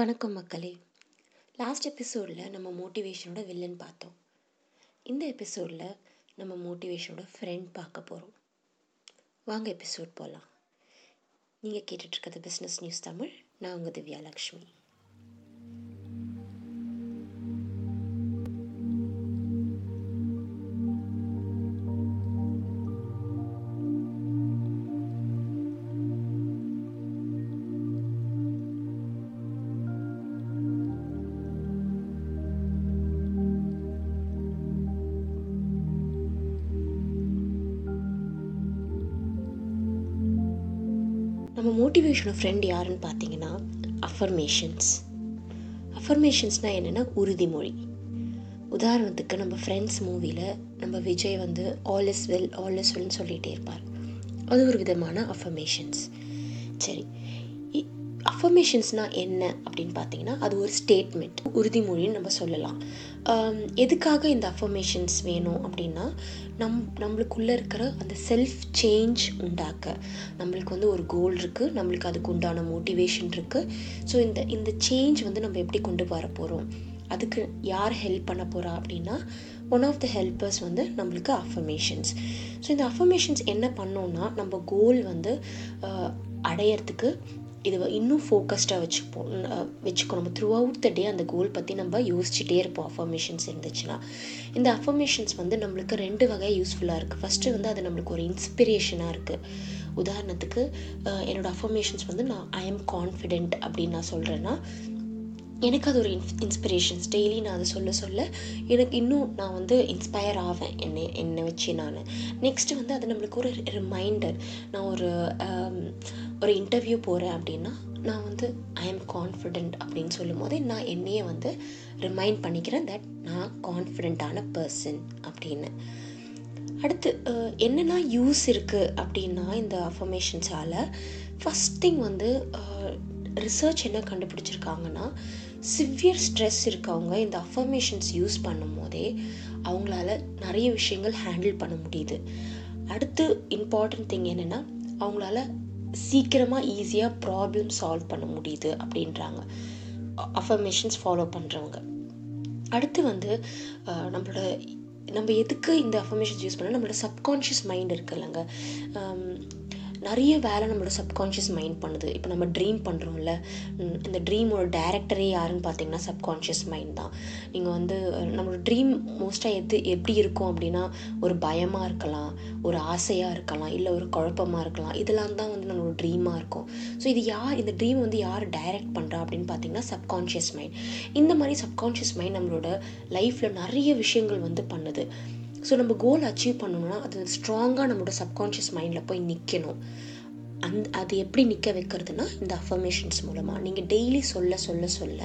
வணக்கம் மக்களே. லாஸ்ட் எபிசோடில் நம்ம மோட்டிவேஷனோட வில்லன் பார்த்தோம். இந்த எபிசோடில் நம்ம மோட்டிவேஷனோட ஃப்ரெண்ட் பார்க்க போகிறோம் வாங்க எபிசோட் போகலாம் நீங்கள் கேட்டுட்ருக்கிறது பிஸ்னஸ் நியூஸ் தமிழ் நான் உங்கள் திவ்யா லக்ஷ்மி. நம்ம மோட்டிவேஷனோட ஃப்ரெண்ட் யாருன்னு பார்த்தீங்கன்னா அஃபர்மேஷன்ஸ் அஃபர்மேஷன்ஸ்னால் என்னென்னா உறுதிமொழி. உதாரணத்துக்கு நம்ம ஃப்ரெண்ட்ஸ் மூவியில் நம்ம விஜய் வந்து all is well all is வெல்னு சொல்லிகிட்டே இருப்பார். அது ஒரு விதமான அஃபர்மேஷன்ஸ் சரி. அஃபர்மேஷன்ஸ்னால் என்ன அப்படின்னு பார்த்தீங்கன்னா அது ஒரு ஸ்டேட்மெண்ட் உறுதிமொழின்னு நம்ம சொல்லலாம். எதுக்காக இந்த அஃபர்மேஷன்ஸ் வேணும் அப்படின்னா நம் நம்மளுக்குள்ளே இருக்கிற அந்த செல்ஃப் சேஞ்ச் உண்டாக்க. நம்மளுக்கு வந்து ஒரு கோல் இருக்குது நம்மளுக்கு அதுக்கு உண்டான மோட்டிவேஷன் இருக்குது ஸோ இந்த இந்த சேஞ்ச் வந்து நம்ம எப்படி கொண்டு வர போகிறோம் அதுக்கு யார் ஹெல்ப் பண்ண போகிறா அப்படின்னா ஒன் ஆஃப் த ஹெல்ப்பர்ஸ் வந்து நம்மளுக்கு அஃபர்மேஷன்ஸ் ஸோ இந்த அஃபர்மேஷன்ஸ் என்ன பண்ணோன்னா நம்ம கோல் வந்து அடையிறதுக்கு அடையறதுக்கு இது இன்னும் ஃபோக்கஸ்டாக வச்சுப்போம் வச்சுக்கணும் நம்ம த்ரூ அவுட் த டே அந்த கோல் பற்றி நம்ம யோசிச்சுட்டே இருப்போம். அஃபர்மேஷன்ஸ் இருந்துச்சுன்னா. இந்த அஃபர்மேஷன்ஸ் வந்து நம்மளுக்கு ரெண்டு வகை யூஸ்ஃபுல்லாக இருக்குது ஃபஸ்ட்டு வந்து அது நம்மளுக்கு ஒரு இன்ஸ்பிரேஷனாக இருக்குது உதாரணத்துக்கு என்னோடய அஃபர்மேஷன்ஸ் வந்து நான் ஐ எம் கான்ஃபிடென்ட் அப்படின்னு நான் சொல்கிறேன்னா எனக்கு அது ஒரு இன்ஸ் இன்ஸ்பிரேஷன்ஸ் டெய்லி நான் அதை சொல்ல சொல்ல எனக்கு இன்னும் நான் வந்து இன்ஸ்பயர் ஆவேன் என்னை என்னை வச்சு நான். நெக்ஸ்ட்டு வந்து அது நம்மளுக்கு ஒரு ரிமைண்டர் நான் ஒரு um, ஒரு இன்டர்வியூ போகிறேன் அப்படின்னா நான் வந்து ஐ எம் கான்ஃபிடென்ட் அப்படின்னு சொல்லும் போதே நான் என்னையே வந்து ரிமைண்ட் பண்ணிக்கிறேன் தட் நான் கான்ஃபிடென்ட்டான பர்சன் அப்படின்னு. அடுத்து என்னென்னா யூஸ் இருக்குது அப்படின்னா இந்த அஃபர்மேஷன்ஸால் ஃபஸ்ட் திங் வந்து ரிசர்ச் என்ன கண்டுபிடிச்சிருக்காங்கன்னா சிவியர் ஸ்ட்ரெஸ் இருக்கவங்க இந்த அஃபர்மேஷன்ஸ் யூஸ் பண்ணும் போதே அவங்களால நிறைய விஷயங்கள் ஹேண்டில் பண்ண முடியுது. அடுத்து இம்பார்ட்டன்ட் திங் என்னென்னா அவங்களால சீக்கிரமாக ஈஸியாக ப்ராப்ளம் சால்வ் பண்ண முடியுது அப்படின்றாங்க. அஃபர்மேஷன்ஸ் ஃபாலோ பண்ணுறவங்க அடுத்து வந்து நம்மளோட நம்ம எதுக்கு இந்த அஃபர்மேஷன்ஸ் யூஸ் பண்ணால் நம்மளோட சப்கான்ஷியஸ் மைண்ட் இருக்குல்லங்க நிறைய வேலை நம்மளோட சப்கான்ஷியஸ் மைண்ட் பண்ணுது. இப்போ நம்ம ட்ரீம் பண்ணுறோம்ல இந்த ட்ரீமோட டேரக்டரே யாருன்னு பார்த்தீங்கன்னா சப்கான்ஷியஸ் மைண்ட் தான். நீங்கள் வந்து நம்மளோட ட்ரீம் மோஸ்ட்டாக எது எப்படி இருக்கும் அப்படின்னா ஒரு பயமாக இருக்கலாம் ஒரு ஆசையாக இருக்கலாம் இல்லை ஒரு குழப்பமாக இருக்கலாம். இதெல்லாம் தான் வந்து நம்மளோட ட்ரீமாக இருக்கும். ஸோ இது யார் இந்த ட்ரீம் வந்து யார் டைரக்ட் பண்ணுறா அப்படின்னு பார்த்தீங்கன்னா சப்கான்ஷியஸ் மைண்ட் இந்த மாதிரி சப்கான்ஷியஸ் மைண்ட் நம்மளோட லைஃப்பில் நிறைய விஷயங்கள் வந்து பண்ணுது. ஸோ நம்ம கோல் அச்சீவ் பண்ணணும்னா அது ஸ்ட்ராங்காக நம்மளோட சப்கான்ஷியஸ் மைண்டில் போய் நிற்கணும் அந் அது எப்படி நிற்க வைக்கிறதுனா இந்த அஃபர்மேஷன்ஸ் மூலமாக நீங்கள் டெய்லி சொல்ல சொல்ல சொல்ல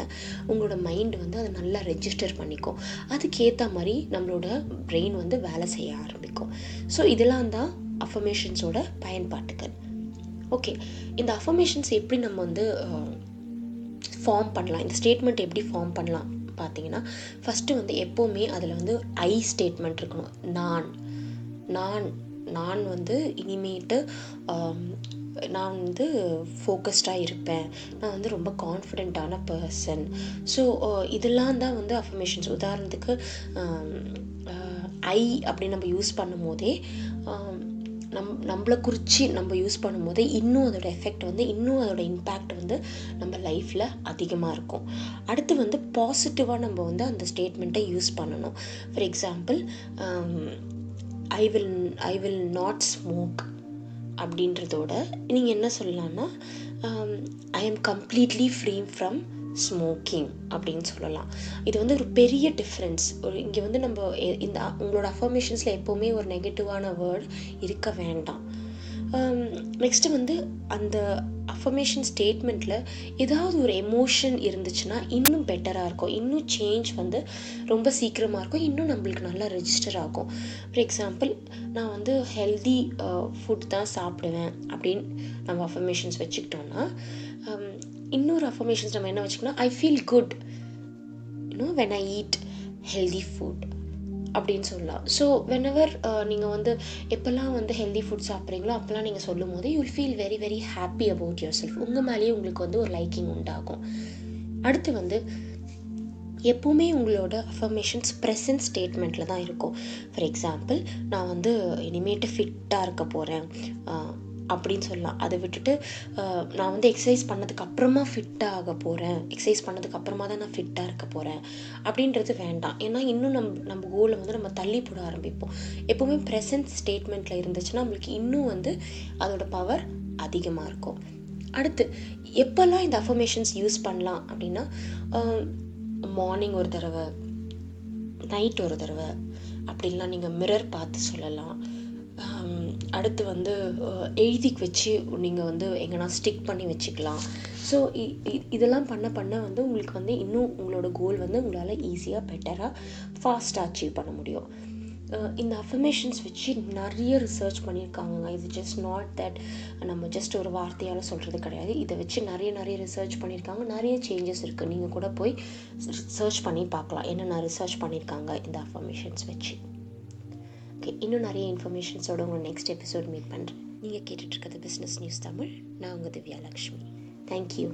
உங்களோட மைண்ட் வந்து அதை நல்லா ரெஜிஸ்டர் பண்ணிக்கும் அதுக்கேற்ற மாதிரி நம்மளோட பிரெயின் வந்து வேலை செய்ய ஆரம்பிக்கும். ஸோ இதெல்லாம் தான் அஃபர்மேஷன்ஸோட பயன்பாட்டுகள். ஓகே இந்த அஃபர்மேஷன்ஸ் எப்படி நம்ம வந்து ஃபார்ம் பண்ணலாம்? இந்த ஸ்டேட்மெண்ட் எப்படி ஃபார்ம் பண்ணலாம்? பார்த்தீங்கன்னா ஃபஸ்ட்டு வந்து எப்போவுமே அதில் வந்து ஐ ஸ்டேட்மெண்ட் இருக்கணும். நான். நான் நான் வந்து இனிமேட்டு நான் வந்து ஃபோக்கஸ்டாக இருப்பேன். நான் வந்து ரொம்ப கான்ஃபிடென்ட்டான பர்சன் ஸோ இதெல்லாம் தான் வந்து அஃபர்மேஷன்ஸ் உதாரணத்துக்கு ஐ அப்படி நம்ம யூஸ் பண்ணும் போதே நம் நம்மளை குறித்து நம்ம யூஸ் பண்ணும்போது இன்னும் அதோட எஃபெக்ட் வந்து இன்னும் அதோட இம்பேக்ட் வந்து நம்ம லைஃப்பில் அதிகமாக இருக்கும். அடுத்து வந்து பாசிட்டிவாக நம்ம வந்து அந்த ஸ்டேட்மெண்ட்டை யூஸ் பண்ணணும். For example I will I will not smoke அப்படின்றதோட நீங்கள் என்ன சொல்லலாம்னா I am completely free from smoking அப்படின்னு சொல்லலாம். இது வந்து ஒரு பெரிய டிஃப்ரென்ஸ் ஒரு இங்கே வந்து நம்ம இந்த உங்களோட அஃபர்மேஷன்ஸில் எப்போவுமே ஒரு நெகட்டிவான வேர்ட் இருக்க வேண்டாம். நெக்ஸ்ட்டு வந்து அந்த அஃபர்மேஷன் ஸ்டேட்மெண்ட்டில் ஏதாவது ஒரு எமோஷன் இருந்துச்சுன்னா இன்னும் பெட்டராக இருக்கும். இன்னும் சேஞ்ச் வந்து ரொம்ப சீக்கிரமாக இருக்கும். இன்னும் நம்மளுக்கு நல்லா ரெஜிஸ்டர் ஆகும். ஃபார் எக்ஸாம்பிள் நான் வந்து ஹெல்தி ஃபுட் தான் சாப்பிடுவேன் அப்படின்னு நம்ம அஃபர்மேஷன்ஸ் வச்சுக்கிட்டோன்னா இன்னொரு அஃபர்மேஷன்ஸ் நம்ம என்ன வச்சுக்கணும் I feel good you know when I eat healthy food அப்படின்னு சொல்லலாம். ஸோ வென்எவர் நீங்கள் வந்து எப்போல்லாம் வந்து ஹெல்தி ஃபுட் சாப்பிட்றீங்களோ அப்போல்லாம் நீங்கள் சொல்லும் போது you'll feel very very happy about yourself உங்கள் மேலேயே உங்களுக்கு வந்து ஒரு லைக்கிங் உண்டாகும். அடுத்து வந்து எப்போவுமே உங்களோட அஃபர்மேஷன்ஸ் ப்ரெசன்ட் ஸ்டேட்மெண்ட்டில் தான் இருக்கும். ஃபார் எக்ஸாம்பிள் நான் வந்து இனிமேட்டு ஃபிட்டாக இருக்க போகிறேன் அப்படின்னு சொல்லலாம். அதை விட்டுட்டு நான் வந்து எக்ஸசைஸ் பண்ணதுக்கு அப்புறமா ஃபிட்டாக ஆக போகிறேன் எக்ஸசைஸ் பண்ணதுக்கு அப்புறமா தான் நான் ஃபிட்டாக இருக்க போகிறேன் அப்படின்றது வேண்டாம். ஏன்னா இன்னும் நம்ம நம்ம கோலை வந்து நம்ம தள்ளி போட ஆரம்பிப்போம். எப்போவுமே ப்ரெசன்ட் ஸ்டேட்மெண்ட்டில் இருந்துச்சுன்னா நம்மளுக்கு இன்னும் வந்து அதோட பவர் அதிகமாக இருக்கும். அடுத்து எப்போல்லாம் இந்த அஃபர்மேஷன்ஸ் யூஸ் பண்ணலாம் அப்படின்னா மார்னிங் ஒரு தடவை நைட் ஒரு தடவை அப்படின்லாம் நீங்கள் மிரர் பார்த்து சொல்லலாம். அடுத்து வந்து எழுதிக்கு எழுதி வச்சு நீங்கள் வந்து எங்கன்னா ஸ்டிக் பண்ணி வச்சுக்கலாம். ஸோ இதெல்லாம் பண்ண பண்ண வந்து உங்களுக்கு வந்து இன்னும் உங்களோட கோல் வந்து உங்களால் ஈஸியாக பெட்டராக ஃபாஸ்ட்டாக அச்சீவ் பண்ண முடியும். இந்த அஃபர்மேஷன்ஸ் வச்சு நிறைய ரிசர்ச் பண்ணியிருக்காங்க இது ஜஸ்ட் நாட் தட் நம்ம ஜஸ்ட் ஒரு வார்த்தையால் சொல்கிறது கிடையாது. இதை வச்சு நிறைய நிறைய ரிசர்ச் பண்ணியிருக்காங்க. நிறைய சேஞ்சஸ் இருக்குது நீங்கள் கூட போய் சர்ச் பண்ணி பார்க்கலாம். என்னென்ன ரிசர்ச் பண்ணியிருக்காங்க இந்த அஃபர்மேஷன்ஸ் வச்சு. ஓகே இன்னும் நிறைய இன்ஃபர்மேஷன்ஸோட உங்களை நெக்ஸ்ட் எபிசோட் மீட் பண்ணுறேன் நீங்கள் கேட்டுட்ருக்கிறது பிஸ்னஸ் நியூஸ் தமிழ் நான் உங்கள் திவ்யா லக்ஷ்மி. தேங்க்யூ